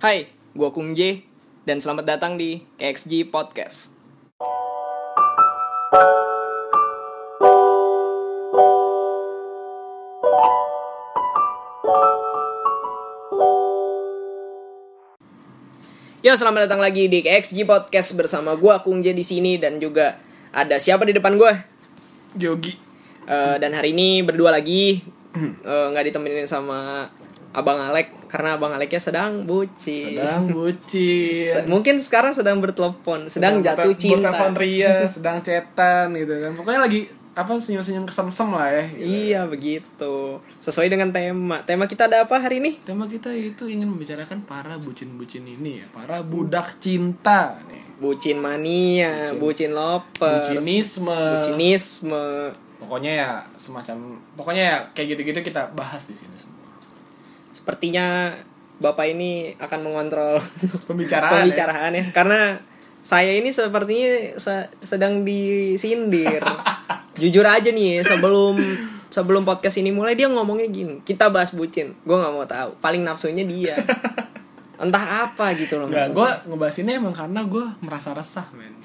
Hai, gua Kung J dan selamat datang di KXG Podcast. Yo, selamat datang lagi di KXG Podcast bersama gua Kung J di sini dan juga ada siapa di depan gua? Jogi. Eh, dan hari ini berdua lagi eh, nggak ditemenin sama Abang Alek karena Abang Aleknya sedang bucin. Sedang bucin. Se- mungkin sekarang sedang bertelepon, sedang, jatuh ber- cinta. bertelepon Ria, sedang cetan gitu kan. Pokoknya lagi apa senyum-senyum kesem-sem lah ya. gitu. Iya begitu. Sesuai dengan tema. Tema kita ada apa hari ini? Tema kita itu ingin membicarakan para bucin-bucin ini ya, para budak cinta nih. Bucin mania, bucin, Bucin- lovers, Bucinisme. bucinisme. Pokoknya ya semacam pokoknya ya kayak gitu-gitu kita bahas di sini semua. Sepertinya Bapak ini akan mengontrol Pembicaraan. pembicaraan ya. Karena saya ini sepertinya se- sedang disindir. Jujur aja nih sebelum sebelum podcast ini mulai dia ngomongnya gini, kita bahas bucin. Gue nggak mau tahu. Paling nafsunya dia. Entah apa gitu loh. Gue ngebahas ini emang karena gue merasa resah men.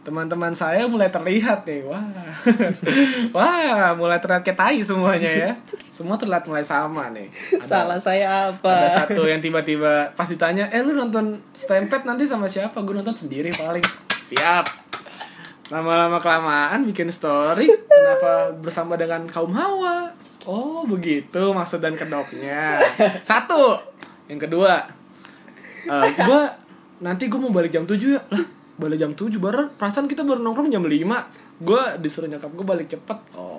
Teman-teman saya mulai terlihat nih, wah, wah, mulai terlihat kayak tai semuanya ya. Semua terlihat mulai sama nih. Ada, Salah saya apa? Ada satu yang tiba-tiba pas ditanya, eh lu nonton Stampede nanti sama siapa? Gue nonton sendiri paling. Siap. Lama-lama kelamaan bikin story, kenapa bersama dengan kaum hawa? Oh begitu maksud dan kedoknya. Satu. Yang kedua, eh gue nanti gue mau balik jam 7 ya lah balik jam 7 baru perasaan kita baru nongkrong jam 5 gue disuruh nyokap gue balik cepet. oh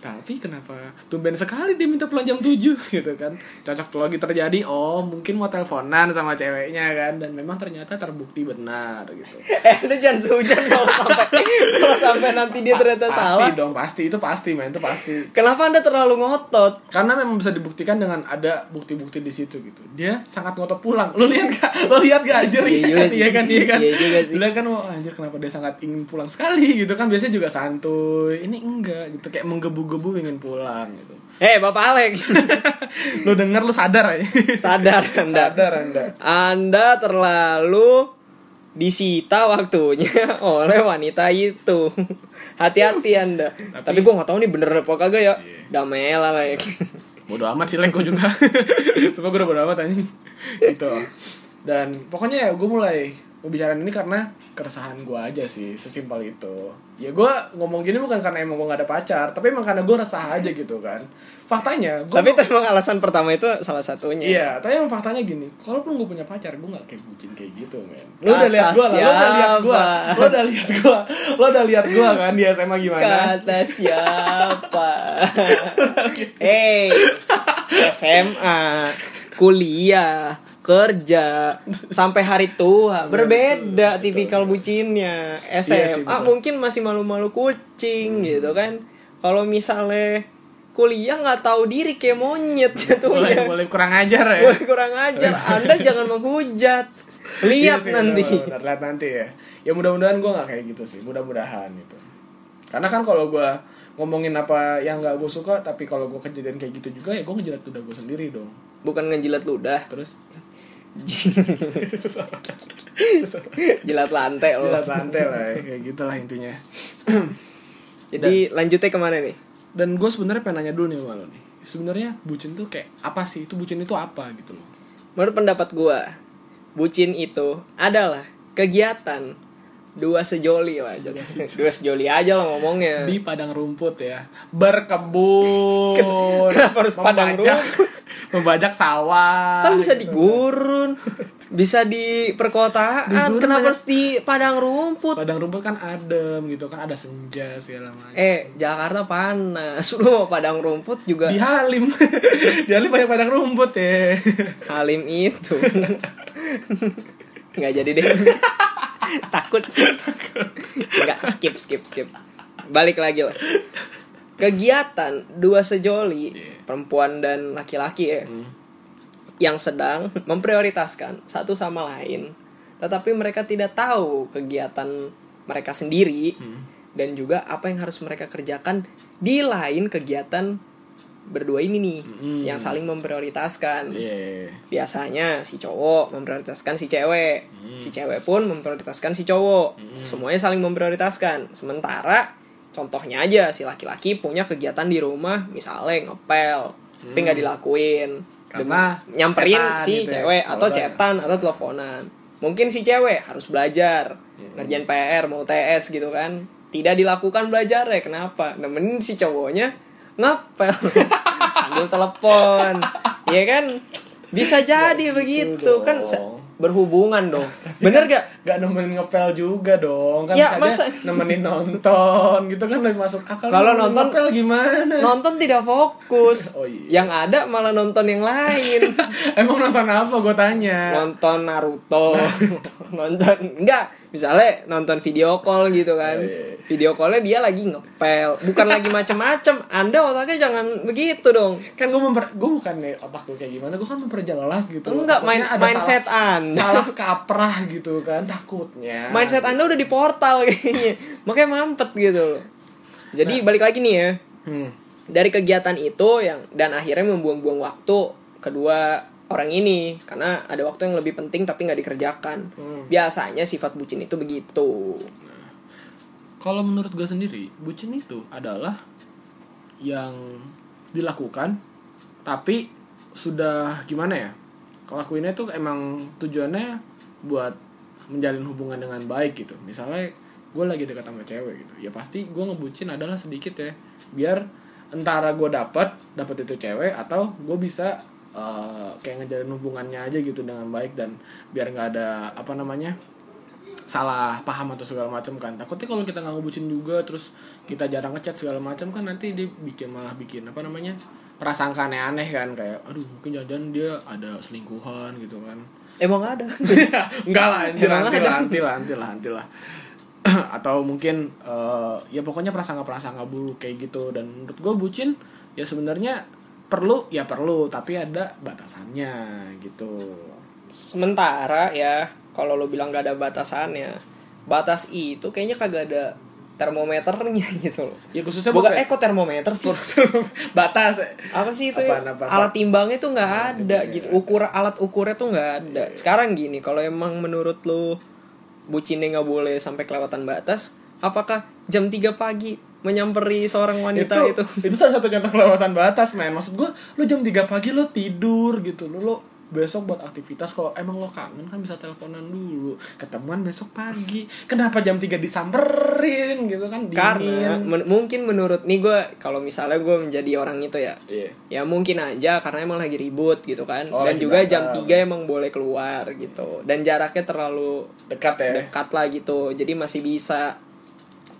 tapi kenapa tumben sekali dia minta pulang jam 7 gitu kan? Cocok lagi terjadi oh mungkin mau teleponan sama ceweknya kan? Dan memang ternyata terbukti benar gitu. Eh lu jangan sehujan kalau sampai kalau sampai nanti dia ternyata pasti salah. dong pasti itu pasti man itu pasti. Kenapa anda terlalu ngotot? karena memang bisa dibuktikan dengan ada bukti-bukti di situ gitu. Dia sangat ngotot pulang. Lu lihat gak lu lihat gak anjir? Iya iya kan? iya kan? Iya juga sih. Lu lihat kan wah anjir kenapa dia sangat ingin pulang sekali gitu kan? Biasanya juga santuy. Ini enggak gitu. Kayak menggebu-gebu ingin pulang gitu Eh Bapak Alek, lu denger lu sadar aja sadar anda. sadar anda Anda terlalu disita waktunya oleh wanita itu. Hati-hati Anda. Tapi, Tapi- gue nggak tahu nih bener apa kagak ya. Iya. Damai lah like. bodo amat sih lengko juga semua gue udah bodo amat anjing gitu dan pokoknya ya gue mulai pembicaraan ini karena keresahan gue aja sih sesimpel itu ya gue ngomong gini bukan karena emang gue gak ada pacar tapi emang karena gue resah aja gitu kan faktanya gue Tapi itu emang alasan pertama itu salah satunya. Iya, tapi emang faktanya gini, kalaupun gue punya pacar, gue gak kayak bucin kayak gitu, men. Lo udah lihat gue lah, lo udah lihat gue, lo udah lihat gue, lo udah lihat gue kan di SMA gimana? Kata siapa? hey, SMA, kuliah, kerja, sampai hari tua berbeda tipikal bucinnya. Iya SMA sih, betul. mungkin masih malu-malu kucing gitu kan. Kalau misalnya kuliah nggak tahu diri kayak monyet Mulai, jatuhnya. mulai kurang ajar ya. Boleh kurang ajar. Anda jangan menghujat. Lihat Iya sih, nanti. bener-bener, lihat nanti ya. Ya mudah-mudahan gue gak kayak gitu sih, mudah-mudahan gitu. Karena kan kalau gue ngomongin apa yang gak gue suka, tapi kalau gue kejadian kayak gitu juga ya gue ngejilat ludah gue sendiri dong. Bukan ngejilat ludah, Terus jilat lantai loh. jilat lantai lah, ya. kayak gitulah intinya. Jadi lanjutnya ke mana nih? Dan gue sebenarnya pengen nanya dulu nih sama lo nih. Sebenarnya bucin tuh kayak apa sih? Itu bucin itu apa gitu loh. Menurut pendapat gua, bucin itu adalah kegiatan dua sejoli lah aja. dua sejoli aja lah ngomongnya. Di padang rumput ya, berkebun. Kenapa harus padang rumput? Membajak sawah. kan bisa di gitu. gurun, bisa di perkotaan. Di gurun Kenapa harus di padang rumput? Padang rumput kan adem gitu kan ada senja segala macam. Eh, Jakarta panas. Lu mau padang rumput juga Di Halim. di Halim banyak padang rumput ya. Halim itu. nggak jadi deh. Takut. Nggak skip skip skip. Balik lagi lah. Kegiatan dua sejoli Iya. perempuan dan laki-laki ya Hmm. yang sedang memprioritaskan satu sama lain, tetapi mereka tidak tahu kegiatan mereka sendiri Hmm. dan juga apa yang harus mereka kerjakan di lain kegiatan berdua ini nih Mm. yang saling memprioritaskan Iya. biasanya si cowok memprioritaskan si cewek si cewek pun memprioritaskan si cowok semuanya saling memprioritaskan sementara contohnya aja si laki-laki punya kegiatan di rumah misalnya ngepel tapi nggak dilakuin. Karena nyamperin chatan si gitu ya. cewek Oh, atau cetan atau teleponan. Mungkin si cewek harus belajar ngerjain PR mau TS gitu kan. Tidak dilakukan belajarnya kenapa? Nemenin si cowoknya ngapel sambil telepon. Ya kan? Bisa jadi begitu kan dong. berhubungan dong. Bener gak Gak nemenin ngepel juga dong kan Ya, masa- nemenin nonton gitu kan lebih masuk akal Kalau nonton- ngepel gimana? nonton tidak fokus. Oh, iya. yang ada malah nonton yang lain. Emang nonton apa? Gue tanya. Nonton Naruto. Nonton enggak misalnya nonton video call gitu kan. Oh, iya. video callnya dia lagi ngepel. Bukan lagi macem-macem. Anda otaknya jangan begitu dong. Kan gue memper gue bukan nih otak gue kayak gimana. Gue kan memperjelas gitu enggak main mindset salah, anda. salah kaprah gitu kan takutnya. Mindset anda udah di portal kayaknya. Makanya mampet gitu loh. Jadi balik lagi nih ya. Hmm. dari kegiatan itu yang dan akhirnya membuang-buang waktu. Kedua orang ini karena ada waktu yang lebih penting tapi nggak dikerjakan. Hmm. biasanya sifat bucin itu begitu. Kalau menurut gue sendiri bucin itu adalah yang dilakukan tapi sudah gimana ya kelakuinnya tuh emang tujuannya buat menjalin hubungan dengan baik gitu. Misalnya gue lagi dekat sama cewek gitu ya pasti gue ngebucin adalah sedikit ya biar entara gue dapat dapat itu cewek atau gue bisa eh, kayak ngejalin hubungannya aja gitu dengan baik dan biar nggak ada apa namanya salah paham atau segala macam kan. Takutnya kalau kita nggak ngebucin juga terus kita jarang ngechat segala macam kan nanti dia bikin malah bikin apa namanya prasangka aneh-aneh kan kayak aduh mungkin jangan dia ada selingkuhan gitu kan. Emang ada? Enggak lah nanti lah nanti ada. lah nanti lah nanti lah nanti lah. Atau mungkin eh, ya pokoknya prasangka-prasangka buruk kayak gitu. Dan menurut gue bucin ya sebenarnya perlu ya perlu tapi ada batasannya gitu. Sementara ya kalau lo bilang gak ada batasannya batas itu kayaknya kagak ada termometernya gitu loh. Ya khususnya bukan eh kok termometer sih? Batas. Apa sih itu Apaan, ya? apa, apa? alat timbangnya tuh nggak ada gitu. nggak ukur alat ukurnya tuh nggak ada. Sekarang gini kalau emang menurut lo bucinnya nggak boleh sampai kelewatan batas apakah jam 3 pagi menyamperi seorang wanita itu, itu. salah satu contoh kelewatan batas men. Maksud gue lu jam 3 pagi lo tidur gitu. Lu lo besok buat aktivitas kalau emang lo kangen kan bisa teleponan dulu. Ketemuan besok pagi. Kenapa jam 3 disamperin gitu kan? Karena dingin men- mungkin menurut nih gue kalau misalnya gue menjadi orang itu ya. Iya. Ya mungkin aja karena emang lagi ribut gitu kan. Oh, dan juga jam 3 emang boleh keluar gitu. Dan jaraknya terlalu dekat ya? dekat lah gitu. Jadi masih bisa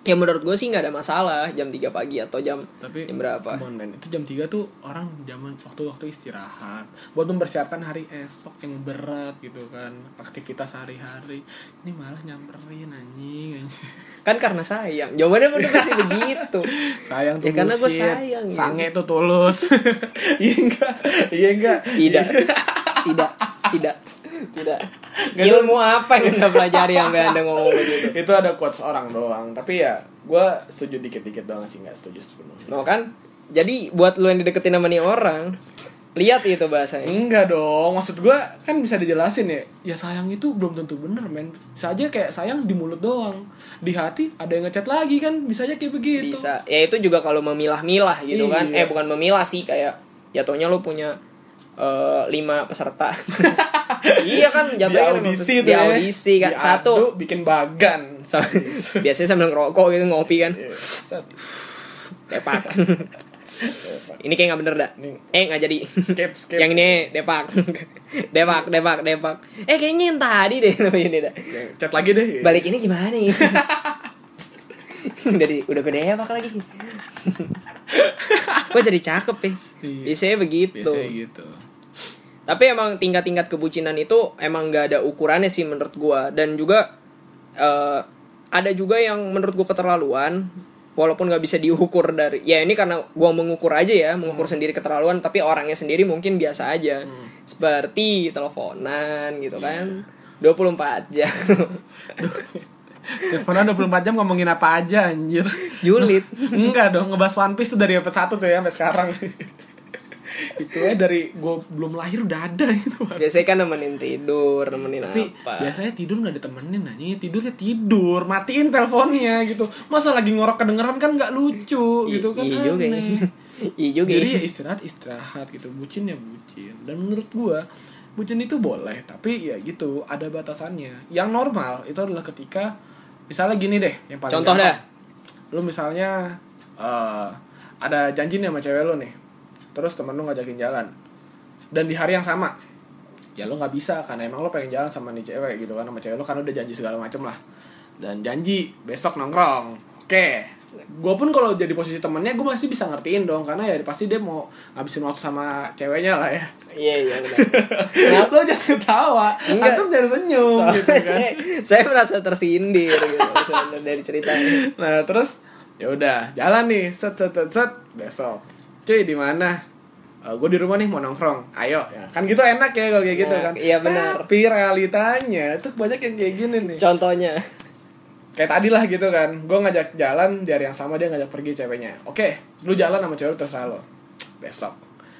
ya menurut gue sih nggak ada masalah jam 3 pagi atau jam tapi jam berapa. on, men. itu jam 3 tuh orang zaman waktu-waktu istirahat. Buat mempersiapkan hari esok yang berat gitu kan aktivitas hari-hari ini malah nyamperin anjing, anjing. kan karena sayang. Jawabannya udah pasti begitu. Sayang tuh Ya, karena bullshit. sayang, gitu. sange tuh tulus. Iya enggak? Iya enggak? Tidak. Tidak tidak. Tidak. Ilmu apa yang anda pelajari sampai anda ngomong begitu? Itu ada quotes orang doang. Tapi ya gue setuju dikit-dikit doang sih nggak setuju sepenuhnya. No kan? Jadi buat lu yang dideketin sama nih orang lihat itu bahasanya. Enggak dong. Maksud gue kan bisa dijelasin ya. Ya sayang itu belum tentu bener men. Bisa aja kayak sayang di mulut doang. Di hati ada yang ngechat lagi kan? Bisa aja kayak begitu. Bisa. Ya itu juga kalau memilah-milah gitu kan. Iya. eh bukan memilah sih kayak jatuhnya lu punya eh, lima peserta. Iya kan di jatuhnya kan audisi di tuh ya. audisi kan. Diadu, satu. bikin bagan. Biasanya sambil ngerokok gitu ngopi kan. Iya, depak. Ini kayak nggak bener dah. Eh nggak jadi. Skip skip. Yang ini depak. Depak depak depak. Eh kayaknya yang tadi deh namanya ini dah. Chat lagi deh. Balik ini gimana nih dari udah gede depak lagi. Kok jadi cakep ya? Iya. biasanya begitu. Biasanya gitu tapi emang tingkat-tingkat kebucinan itu emang gak ada ukurannya sih menurut gua. Dan juga eh, ada juga yang menurut gua keterlaluan walaupun nggak bisa diukur dari ya ini karena gua mengukur aja ya mengukur sendiri keterlaluan tapi orangnya sendiri mungkin biasa aja. Seperti teleponan gitu kan. 24 jam. Teleponan 24 jam ngomongin apa aja anjir? Julid. Enggak dong, ngebahas One Piece tuh dari episode 1 tuh ya sampai sekarang itu ya dari gue belum lahir udah ada gitu biasanya kan nemenin tidur nemenin tapi apa. biasanya tidur nggak ditemenin nanya tidurnya tidur matiin teleponnya gitu. Masa lagi ngorok kedengeran kan nggak lucu gitu kan iya juga ya. iya juga jadi ya. ya istirahat istirahat gitu. Bucin ya bucin. Dan menurut gua bucin itu boleh tapi ya gitu ada batasannya. Yang normal itu adalah ketika misalnya gini deh yang paling Contoh gampang. dah. lu misalnya eh, ada janji nih sama cewek lu nih terus temen lu ngajakin jalan dan di hari yang sama ya lu nggak bisa karena emang lu pengen jalan sama nih cewek gitu kan sama cewek lu karena udah janji segala macem lah dan janji besok nongkrong oke gue pun kalau jadi posisi temennya gue masih bisa ngertiin dong karena ya pasti dia mau ngabisin waktu sama ceweknya lah ya iya iya benar Kenapa lo jangan ketawa? Enggak. Antum jangan senyum Soalnya gitu kan. saya, saya merasa tersindir gitu dari ceritanya Nah, terus ya udah, jalan nih, set set set, set. besok. Cuy, di mana? gue di rumah nih mau nongkrong. Ayo, ya. Kan gitu enak ya kalau kayak gitu Nah, kan. iya benar. Tapi realitanya tuh banyak yang kayak gini nih. contohnya Kayak tadi lah gitu kan. Gue ngajak jalan di hari yang sama dia ngajak pergi ceweknya. Oke, lu jalan sama cewek terserah lo. Besok.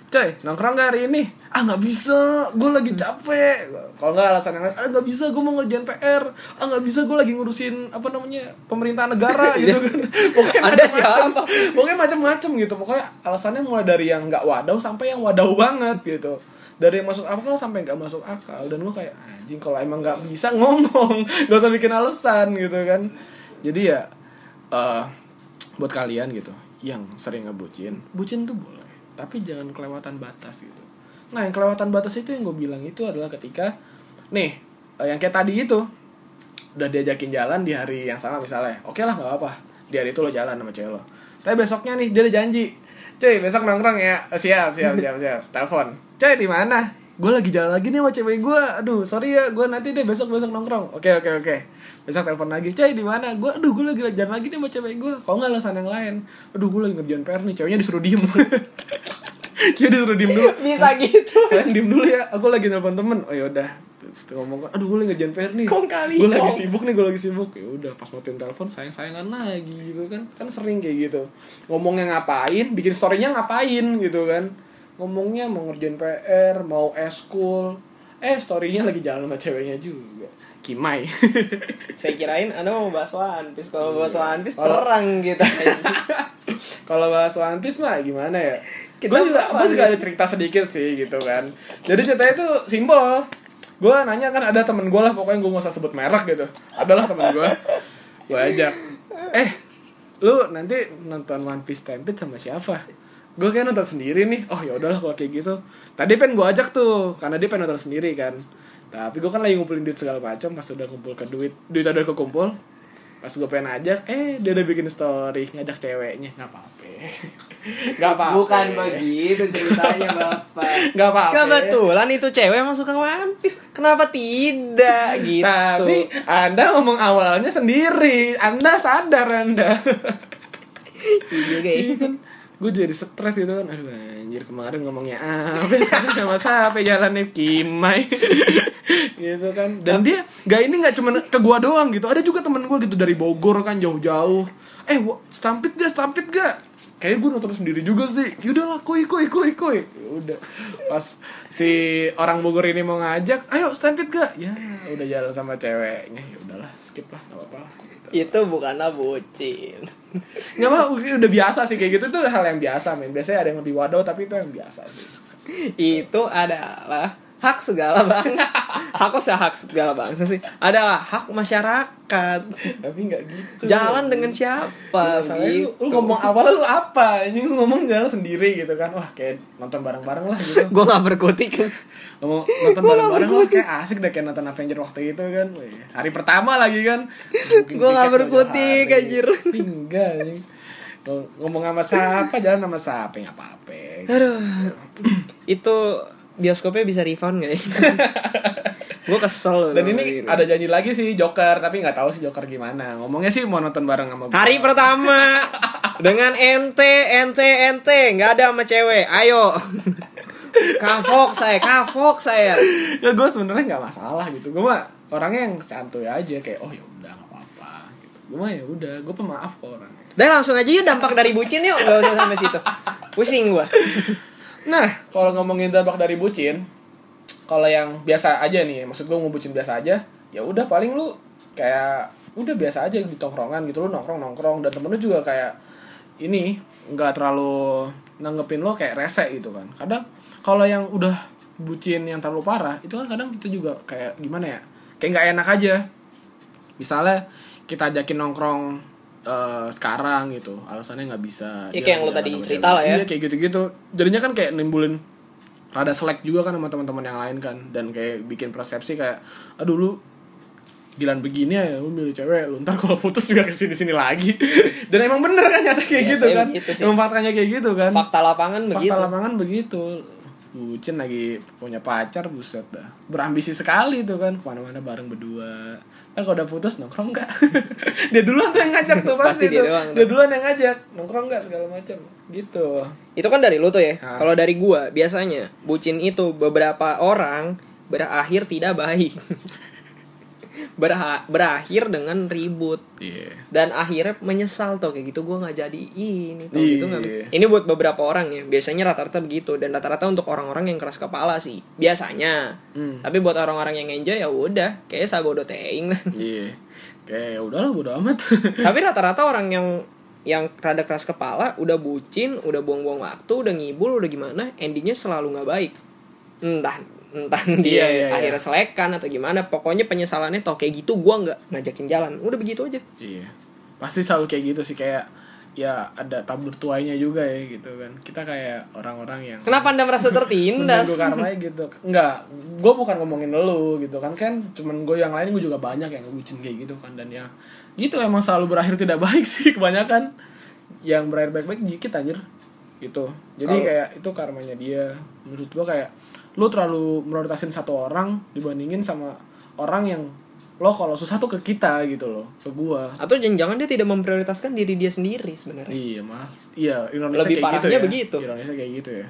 Coy, nongkrong gak hari ini? Ah nggak bisa, gue lagi capek. Kalau nggak alasan yang lain, ah nggak bisa, gue mau ngerjain PR. Ah nggak bisa, gue lagi ngurusin apa namanya pemerintahan negara gitu kan. Pokoknya Ada macem-macem. siapa? Pokoknya macam-macam gitu. Pokoknya alasannya mulai dari yang nggak wadaw sampai yang wadaw banget gitu. Dari yang masuk akal sampai nggak masuk akal dan lu kayak anjing kalau emang nggak bisa ngomong, gak usah bikin alasan gitu kan. Jadi ya eh buat kalian gitu yang sering ngebucin, bucin tuh boleh, tapi jangan kelewatan batas gitu. Nah, yang kelewatan batas itu yang gue bilang itu adalah ketika nih eh, yang kayak tadi itu udah diajakin jalan di hari yang sama misalnya, oke lah nggak apa, di hari itu lo jalan sama cewek lo. Tapi besoknya nih dia ada janji, cuy besok nongkrong ya, Eh, siap siap siap siap, telepon, cuy di mana? Gue lagi jalan lagi nih sama cewek gue, aduh sorry ya, gue nanti deh besok besok nongkrong, oke oke oke, besok telepon lagi, cuy di mana? Gue, aduh gue lagi jalan lagi nih sama cewek gue, kok nggak alasan yang lain? Aduh gue lagi ngerjain PR nih, ceweknya disuruh diem, cewek disuruh diem dulu, bisa gitu. Kalian diem dulu ya. Aku lagi nelpon temen. Oh yaudah. Terus ngomong aduh gue lagi ngerjain PR nih. Kong kali gue lagi sibuk nih gue lagi sibuk. Ya udah pas matiin telepon sayang sayangan lagi gitu kan. Kan sering kayak gitu. Ngomongnya ngapain bikin storynya ngapain gitu kan ngomongnya mau ngerjain PR mau eskul eh storynya lagi jalan sama ceweknya juga kimai saya kirain anda mau bahas One Piece kalau bahas One Piece Kalau- perang gitu kalau bahas One Piece mah gimana ya? Kita gue juga, gue juga ada cerita sedikit sih gitu kan. Jadi ceritanya itu simbol. Gue nanya kan ada temen gue lah pokoknya gue gak usah sebut merek gitu. Adalah temen gue. Gue ajak. Eh, lu nanti nonton One Piece Stampede sama siapa? Gue kayak nonton sendiri nih. Oh ya udahlah kalau kayak gitu. Tadi pengen gue ajak tuh karena dia pengen nonton sendiri kan. Tapi gue kan lagi ngumpulin duit segala macam pas udah kumpul ke duit, duit udah kekumpul. Pas gue pengen ajak, eh dia udah bikin story ngajak ceweknya, nggak apa-apa. Nggak apa-apa. bukan begitu ceritanya bapak Nggak apa-apa. kebetulan itu cewek emang suka One Piece kenapa tidak gitu Tapi Anda ngomong awalnya sendiri, Anda sadar Anda. iya juga ya. Gue jadi stres gitu kan aduh anjir kemarin ngomongnya apa sekarang sama siapa jalannya kimai. Gitu kan. Dan dia gak ini nggak cuma ke gua doang gitu. Ada juga temen gua gitu dari Bogor kan jauh-jauh. Eh stampit gak stampit gak kayak gue nonton sendiri juga sih. Yaudah lah kuy kuy kuy kuy udah. Pas si orang Bogor ini mau ngajak ayo stampit gak ya udah jalan sama ceweknya. Ya udahlah skip lah nggak apa-apa lah. Itu bukanlah bucin Nggak apa, udah biasa sih kayak gitu tuh hal yang biasa men. Biasanya ada yang lebih wadaw tapi itu yang biasa sih. itu adalah hak segala bangsa hak sih hak segala bangsa sih adalah hak masyarakat Tapi nggak gitu. jalan dengan siapa lu, gitu lu ngomong awalnya lu apa? Ini lu ngomong jalan sendiri gitu kan. Wah, kayak nonton bareng-bareng lah gitu. gue nggak berkutik Ngomong nonton bareng-bareng lah kayak asik deh kayak nonton Avenger waktu itu kan. Wih, hari pertama lagi kan. Gua nggak berkutik, anjir. Anjing. Ngomong sama siapa, jalan sama siapa, nggak apa-apa. aduh itu bioskopnya bisa refund gak ya? Gue kesel loh Dan ini gitu. ada janji lagi sih Joker, tapi nggak tahu sih Joker gimana. Ngomongnya sih mau nonton bareng sama hari pertama dengan ente ente ente nggak ada sama cewek. Ayo. Kafok saya kafok saya. Ya gue sebenarnya nggak masalah gitu. Gue mah orangnya yang santuy aja kayak oh ya udah nggak apa-apa. Gitu. Gue mah ya udah gue pemaaf kok orangnya. Dan langsung aja yuk dampak dari bucin yuk. Gak usah sampai situ. Pusing gue Nah, kalau ngomongin dampak dari bucin, kalau yang biasa aja nih, maksud gue mau bucin biasa aja, ya udah paling lu kayak udah biasa aja di tongkrongan gitu lu nongkrong nongkrong dan temen lu juga kayak ini nggak terlalu nanggepin lo kayak rese gitu kan. Kadang kalau yang udah bucin yang terlalu parah itu kan kadang kita juga kayak gimana ya kayak nggak enak aja misalnya kita ajakin nongkrong eh, sekarang gitu. Alasannya nggak bisa. Ya, kayak yang lo tadi cerita lah ya. iya kayak gitu-gitu. Jadinya kan kayak nimbulin rada selek juga kan sama teman-teman yang lain kan. Dan kayak bikin persepsi kayak aduh lu gilan begini ya lu milih cewek lu ntar kalau putus juga ke sini sini lagi. Dan emang bener kan nyata kayak gitu Biasanya kan. begitu sih. emang faktanya kayak gitu kan. Fakta lapangan Fakta begitu. lapangan begitu bucin lagi punya pacar buset dah berambisi sekali tuh kan ke mana-mana bareng berdua kan kalau udah putus nongkrong nggak dia duluan tuh yang ngajak tuh Pasti pasti, dia tuh. doang dia tuh. duluan yang ngajak nongkrong nggak segala macam gitu Itu kan dari lu tuh ya. Ah. Kalau dari gua biasanya bucin itu beberapa orang berakhir tidak baik. Berha- berakhir dengan ribut. Iya. Dan akhirnya menyesal tuh kayak gitu gua nggak jadi ini tuh Iya. gitu nggak- ini buat beberapa orang ya biasanya rata-rata begitu. Dan rata-rata untuk orang-orang yang keras kepala sih biasanya. Hmm. tapi buat orang-orang yang enjoy ya udah kayak sabodo teing. Lah iya. Kayak udahlah bodo amat. Tapi rata-rata orang yang yang rada keras kepala udah bucin udah buang-buang waktu udah ngibul udah gimana endingnya selalu nggak baik. Entah entah dia Iya, iya, iya. akhirnya selekan atau gimana. Pokoknya penyesalannya tau kayak gitu gua nggak ngajakin jalan. Udah begitu aja. Iya. Pasti selalu kayak gitu sih kayak ya ada tabur tuainya juga ya gitu kan. Kita kayak orang-orang yang kenapa anda merasa tertindas? Karma gitu. Enggak gue bukan ngomongin lu gitu kan. Kan cuman gue yang lain gue juga banyak yang ngebucin kayak gitu kan. Dan ya gitu emang selalu berakhir tidak baik sih kebanyakan. Yang berakhir baik-baik dikit anjir gitu jadi Kalau- kayak itu karmanya dia menurut gue kayak lu terlalu prioritasin satu orang dibandingin sama orang yang lo kalau susah tuh ke kita gitu loh ke gua atau jangan-jangan dia tidak memprioritaskan diri dia sendiri sebenarnya Iya mah. Iya, ironisnya Lebih kayak gitu ya. begitu. Ironisnya kayak gitu ya.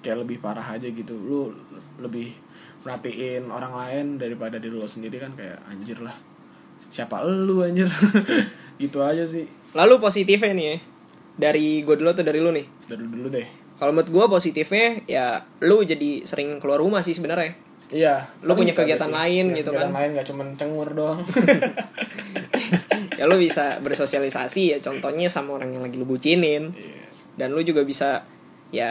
Kayak lebih parah aja gitu. Lu lebih merhatiin orang lain daripada diri lo sendiri kan kayak anjir lah. Siapa lu anjir? gitu aja sih. lalu positifnya nih ya dari gue dulu atau dari lu nih Dari dulu deh. kalau menurut gue positifnya ya lu jadi sering keluar rumah sih sebenarnya Iya, Lu punya kegiatan lain Punya gitu kegiatan kan. lain gak cuman cengur doang. ya lu bisa bersosialisasi ya contohnya sama orang yang lagi lu bucinin Iya. dan lu juga bisa ya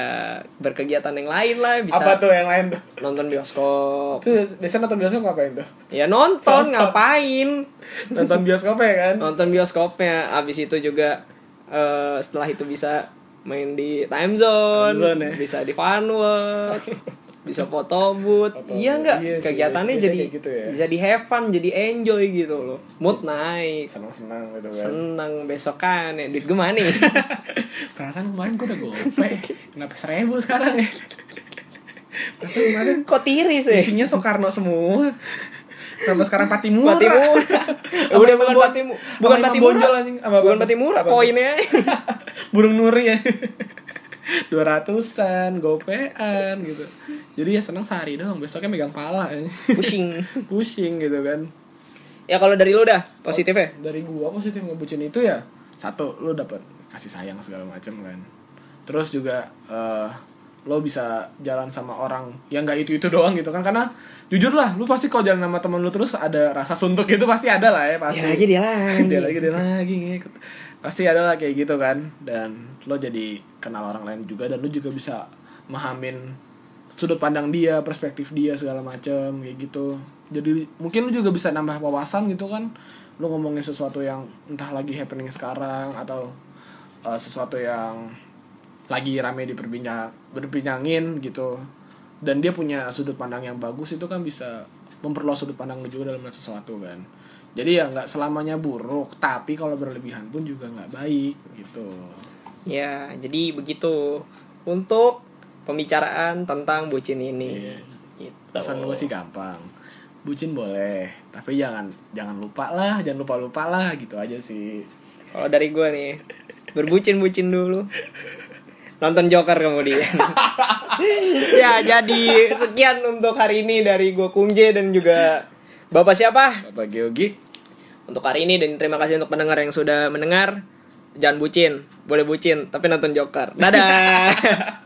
berkegiatan yang lain lah bisa Apa tuh yang lain tuh? nonton bioskop Tuh, biasanya nonton bioskop ngapain tuh? ya nonton ngapain Nonton bioskop ya kan? nonton bioskopnya abis itu juga eh, setelah itu bisa main di time zone, Time zone ya. bisa di funworld bisa foto booth iya booth. nggak Iya sih, kegiatannya biasanya jadi gitu ya. jadi have fun jadi enjoy gitu loh mood naik Senang-senang gitu kan. seneng besokan ya duit gue mana nih? Perasaan kemarin gue udah gope Kenapa seribu sekarang ya Perasaan kemarin kok tiris ya Isinya Soekarno semua Kenapa sekarang Patimura Patimura. Udah bukan Bon- Patimu, sama bukan Patimura. Bukan? Patimura, Apa? poinnya. Burung Nuri ya dua ratusan gopean gitu jadi ya senang sehari doang besoknya megang pala anjing. Pusing. pusing gitu kan Ya kalau dari lu dah positifnya. dari gua positif ngebucin itu ya satu lu dapet kasih sayang segala macam kan terus juga eh, lo bisa jalan sama orang yang nggak itu itu doang gitu kan. Karena jujur lah lu pasti kalau jalan sama temen lu terus ada rasa suntuk gitu pasti ada lah ya pasti. Dia lagi dia lagi. dia lagi dia lagi ngikut. pasti ada lah kayak gitu kan. Dan lo jadi kenal orang lain juga dan lo juga bisa memahamin sudut pandang dia perspektif dia segala macem kayak gitu. Jadi mungkin lo juga bisa nambah wawasan gitu kan. Lo ngomongin sesuatu yang entah lagi happening sekarang atau uh, sesuatu yang lagi rame diperbincang berbincangin gitu dan dia punya sudut pandang yang bagus itu kan bisa memperluas sudut pandang lu juga dalam melihat sesuatu kan jadi ya nggak selamanya buruk tapi kalau berlebihan pun juga nggak baik gitu Ya, jadi begitu untuk pembicaraan tentang bucin ini. Iya. Gitu. pesan gue sih gampang bucin boleh tapi jangan jangan lupa lah jangan lupa lupa lah gitu aja sih Kalau dari gue nih, berbucin-bucin dulu. Nonton Joker kemudian. ya, jadi sekian untuk hari ini dari gue Kungje dan juga Bapak siapa? Bapak Geogi Untuk hari ini dan terima kasih untuk pendengar yang sudah mendengar. Jangan bucin, boleh bucin, tapi nonton Joker. Dadah.